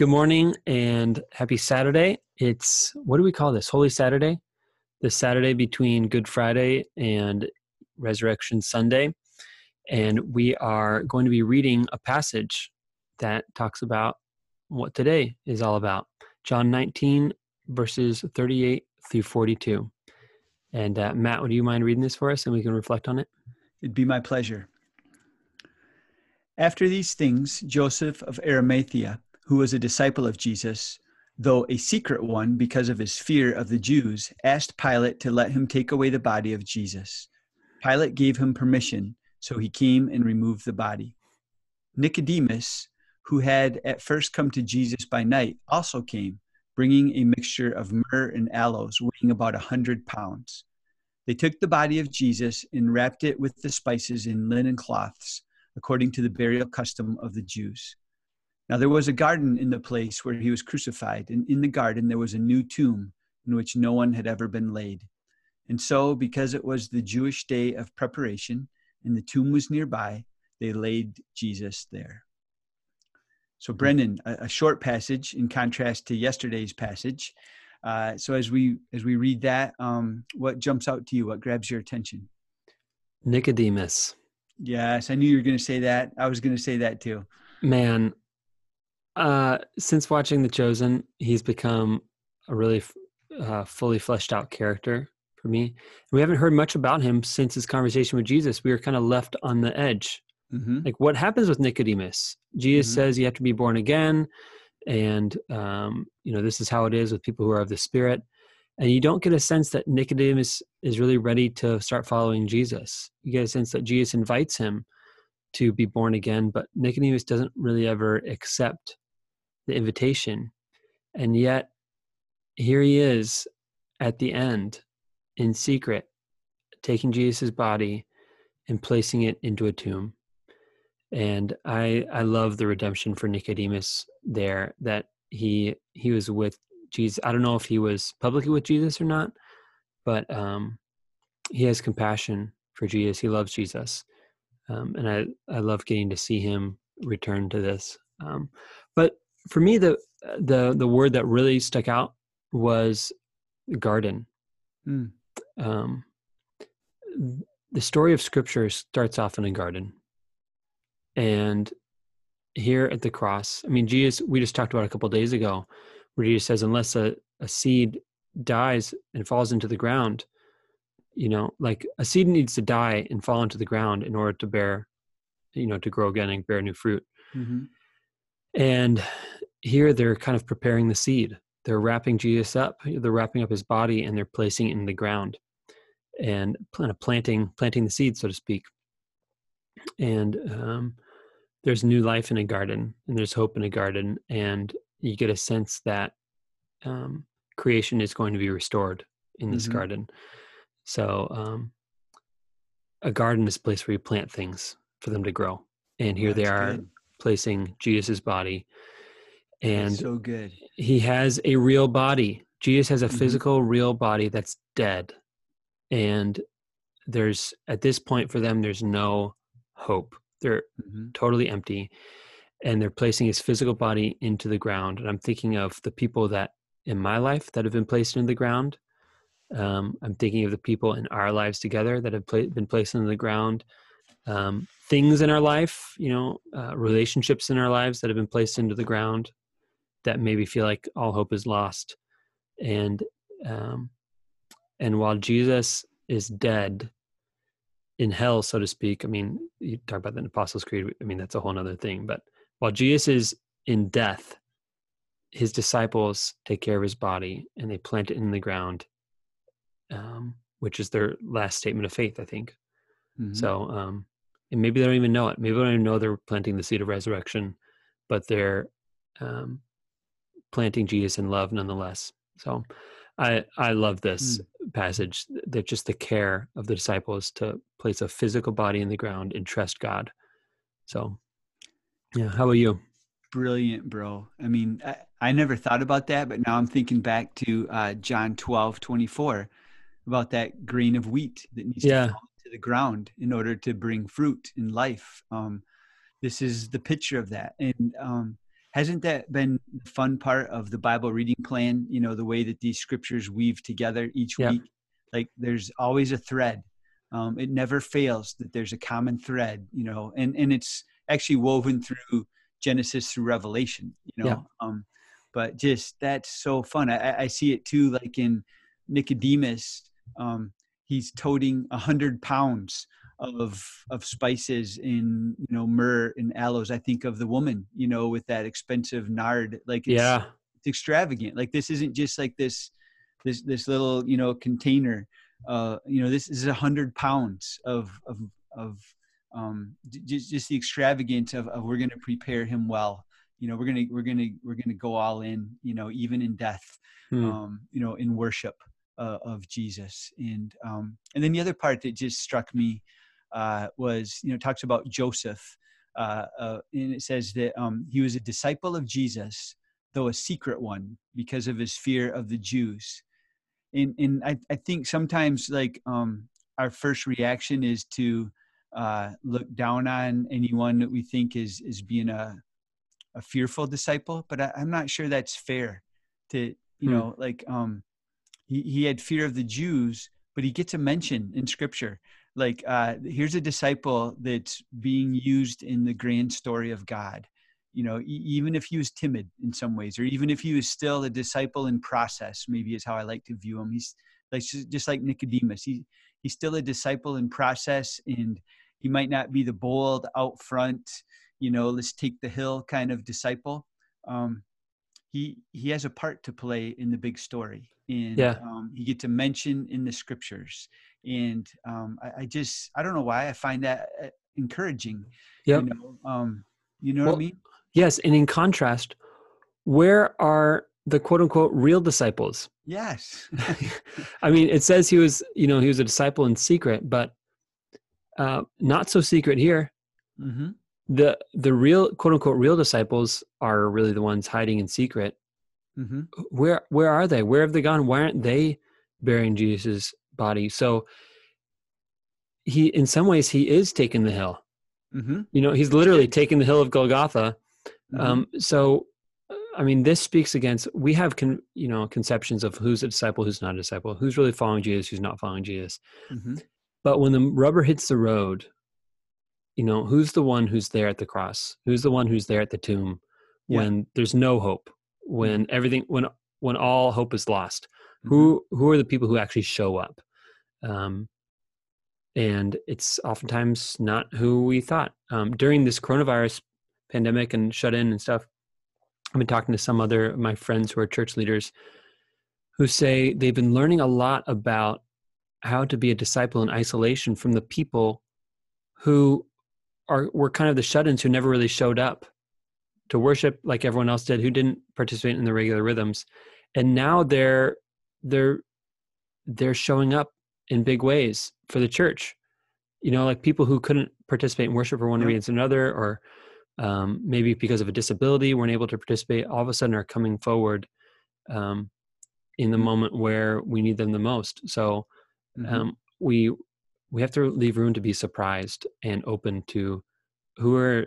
Good morning and happy Saturday. It's what do we call this? Holy Saturday? The Saturday between Good Friday and Resurrection Sunday. And we are going to be reading a passage that talks about what today is all about John 19, verses 38 through 42. And uh, Matt, would you mind reading this for us and we can reflect on it? It'd be my pleasure. After these things, Joseph of Arimathea, who was a disciple of Jesus, though a secret one because of his fear of the Jews, asked Pilate to let him take away the body of Jesus. Pilate gave him permission, so he came and removed the body. Nicodemus, who had at first come to Jesus by night, also came, bringing a mixture of myrrh and aloes weighing about a hundred pounds. They took the body of Jesus and wrapped it with the spices in linen cloths, according to the burial custom of the Jews. Now there was a garden in the place where he was crucified, and in the garden there was a new tomb in which no one had ever been laid. And so, because it was the Jewish day of preparation and the tomb was nearby, they laid Jesus there. So, Brendan, a, a short passage in contrast to yesterday's passage. Uh, so, as we as we read that, um, what jumps out to you? What grabs your attention? Nicodemus. Yes, I knew you were going to say that. I was going to say that too. Man, uh, since watching The Chosen, he's become a really uh, fully fleshed out character for me. We haven't heard much about him since his conversation with Jesus. We were kind of left on the edge. Mm-hmm. Like, what happens with Nicodemus? Jesus mm-hmm. says you have to be born again, and um, you know this is how it is with people who are of the Spirit. And you don't get a sense that Nicodemus is really ready to start following Jesus. You get a sense that Jesus invites him to be born again, but Nicodemus doesn't really ever accept the invitation. And yet, here he is at the end in secret, taking Jesus' body and placing it into a tomb. And I I love the redemption for Nicodemus there that he he was with Jesus. I don't know if he was publicly with Jesus or not, but um, he has compassion for Jesus. He loves Jesus, um, and I I love getting to see him return to this. Um, but for me the the the word that really stuck out was garden mm. um, the story of scripture starts off in a garden and here at the cross i mean jesus we just talked about a couple days ago where jesus says unless a, a seed dies and falls into the ground you know like a seed needs to die and fall into the ground in order to bear you know to grow again and bear new fruit mm-hmm. And here they're kind of preparing the seed. They're wrapping Jesus up. They're wrapping up his body and they're placing it in the ground and kind of planting planting the seed, so to speak. And um, there's new life in a garden, and there's hope in a garden, and you get a sense that um, creation is going to be restored in this mm-hmm. garden. So, um, a garden is a place where you plant things for them to grow, and here That's they are good placing Jesus' body. And so good. He has a real body. Jesus has a mm-hmm. physical, real body that's dead. And there's, at this point for them, there's no hope. They're mm-hmm. totally empty. And they're placing his physical body into the ground. And I'm thinking of the people that in my life that have been placed into the ground. Um, I'm thinking of the people in our lives together that have pla- been placed into the ground um, things in our life, you know, uh, relationships in our lives that have been placed into the ground that maybe feel like all hope is lost. And um, and while Jesus is dead in hell, so to speak, I mean, you talk about the Apostles' Creed. I mean, that's a whole other thing. But while Jesus is in death, his disciples take care of his body and they plant it in the ground, um, which is their last statement of faith, I think. Mm-hmm. So, um, and maybe they don't even know it. Maybe they don't even know they're planting the seed of resurrection, but they're um, planting Jesus in love nonetheless. So I I love this Mm. passage that just the care of the disciples to place a physical body in the ground and trust God. So yeah, how about you? Brilliant, bro. I mean, I, I never thought about that, but now I'm thinking back to uh, John 12, 24 about that grain of wheat that needs Yeah. to fall the ground in order to bring fruit in life. Um, this is the picture of that. And um, hasn't that been the fun part of the Bible reading plan? You know, the way that these scriptures weave together each week. Like there's always a thread. Um, it never fails that there's a common thread, you know, and, and it's actually woven through Genesis through Revelation, you know. Yeah. Um, but just that's so fun. I, I- I see it too, like in Nicodemus. Um, he's toting a hundred pounds of of spices in you know myrrh and aloes. I think of the woman, you know, with that expensive nard. Like it's, Yeah. it's extravagant. Like this isn't just like this this this little you know container. Uh, you know, this is a hundred pounds of of of um, just just the extravagance of, of we're going to prepare him well. You know, we're gonna we're gonna we're gonna go all in. You know, even in death. Hmm. Um, you know, in worship uh, of Jesus. And um, and then the other part that just struck me uh, was you know it talks about Joseph, uh, uh, and it says that um, he was a disciple of Jesus, though a secret one because of his fear of the Jews. And and I, I think sometimes like um, our first reaction is to uh, look down on anyone that we think is is being a a fearful disciple, but I, I'm not sure that's fair. To you Hmm. know, like um, he he had fear of the Jews, but he gets a mention in Scripture. Like uh, here's a disciple that's being used in the grand story of God. You know, e- even if he was timid in some ways, or even if he was still a disciple in process, maybe is how I like to view him. He's like just like Nicodemus. He he's still a disciple in process, and he might not be the bold out front you know let's take the hill kind of disciple um, he he has a part to play in the big story and Yeah. um, he gets a mention in the scriptures and um, I, I just i don't know why i find that uh, encouraging Yep. you know um, you know Well, what i mean Yes, and in contrast, where are the quote unquote real disciples? yes I mean, it says he was, you know, he was a disciple in secret, but uh, not so secret here. hmm The the real quote unquote real disciples are really the ones hiding in secret. hmm Where where are they? Where have they gone? Why aren't they burying Jesus' body? So he, in some ways, he is taking the hill. hmm You know, he's literally taking the hill of Golgotha. Mm-hmm. Um, so, uh, I mean, this speaks against. We have, con, you know, conceptions of who's a disciple, who's not a disciple, who's really following Jesus, who's not following Jesus. hmm But when the rubber hits the road, you know, who's the one who's there at the cross? Who's the one who's there at the tomb Yeah. when there's no hope? When everything, when when all hope is lost, Mm-hmm. who who are the people who actually show up? Um, and it's oftentimes not who we thought. Um, during this coronavirus pandemic and shut in and stuff, I've been talking to some other of my friends who are church leaders who say they've been learning a lot about how to be a disciple in isolation from the people who are were kind of the shut-ins who never really showed up to worship like everyone else did who didn't participate in the regular rhythms and now they're they're they're showing up in big ways for the church you know like people who couldn't participate in worship for one reason or another or um, maybe because of a disability weren't able to participate all of a sudden are coming forward um, in the Mhm. moment where we need them the most so Mhm. um, we we have to leave room to be surprised and open to who are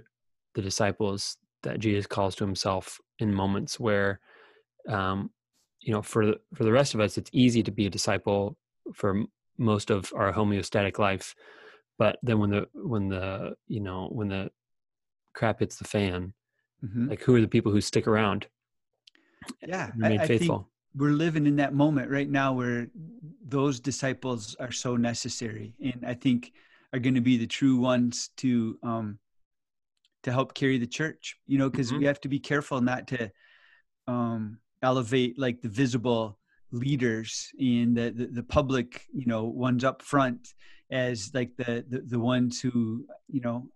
the disciples that Jesus calls to himself in moments where um, you know for the- for the rest of us it's easy to be a disciple for most of our homeostatic life but then when the when the you know when the crap hits the fan Mhm. like who are the people who stick around yeah and I- remain I think faithful we're living in that moment right now where those disciples are so necessary and i think are going to be the true ones to um to help carry the church you know because Mhm. we have to be careful not to um elevate like the visible leaders and the, the the public you know ones up front as like the the, the ones who you know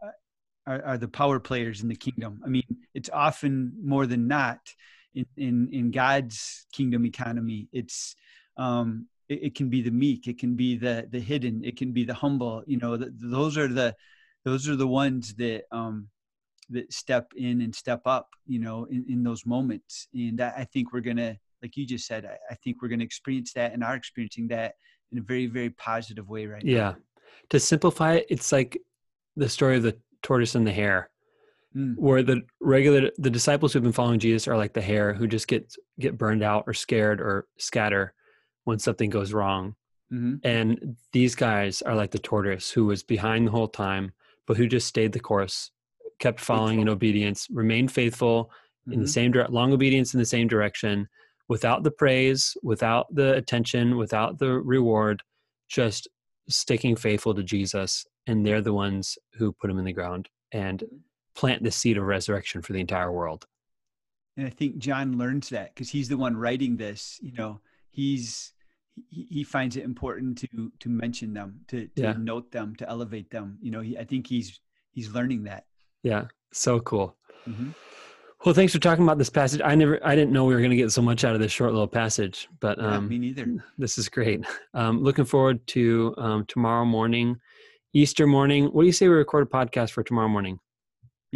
are, are the power players in the kingdom i mean it's often more than not in in, in God's kingdom economy, it's um, it, it, can be the meek, it can be the the hidden, it can be the humble. You know, the, those are the those are the ones that um, that step in and step up. You know, in, in those moments, and I, I think we're gonna, like you just said, I, I think we're gonna experience that and are experiencing that in a very very positive way right yeah. now. To simplify it, it's like the story of the tortoise and the hare mm. where the regular the disciples who've been following jesus are like the hare who just get get burned out or scared or scatter when something goes wrong mm-hmm. and these guys are like the tortoise who was behind the whole time but who just stayed the course kept following faithful. in obedience remained faithful mm-hmm. in the mm-hmm. same dire- long obedience in the same direction without the praise without the attention without the reward just sticking faithful to jesus and they're the ones who put him in the ground and mm-hmm plant the seed of resurrection for the entire world. And I think John learns that because he's the one writing this. You know, he's he, he finds it important to to mention them, to, to yeah. note them, to elevate them. You know, he, I think he's he's learning that. Yeah, so cool. Mm-hmm. Well, thanks for talking about this passage. I never, I didn't know we were going to get so much out of this short little passage, but um, yeah, me neither. This is great. Um, looking forward to um, tomorrow morning, Easter morning. What do you say we record a podcast for tomorrow morning?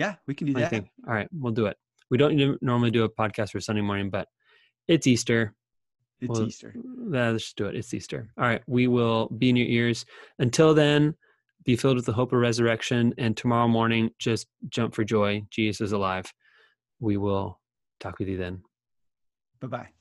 Yeah, we can do that. All right, we'll do it. We don't normally do a podcast for Sunday morning, but it's Easter. It's we'll, Easter. Let's just do it. It's Easter. All right, we will be in your ears. Until then, be filled with the hope of resurrection. And tomorrow morning, just jump for joy. Jesus is alive. We will talk with you then. Bye bye.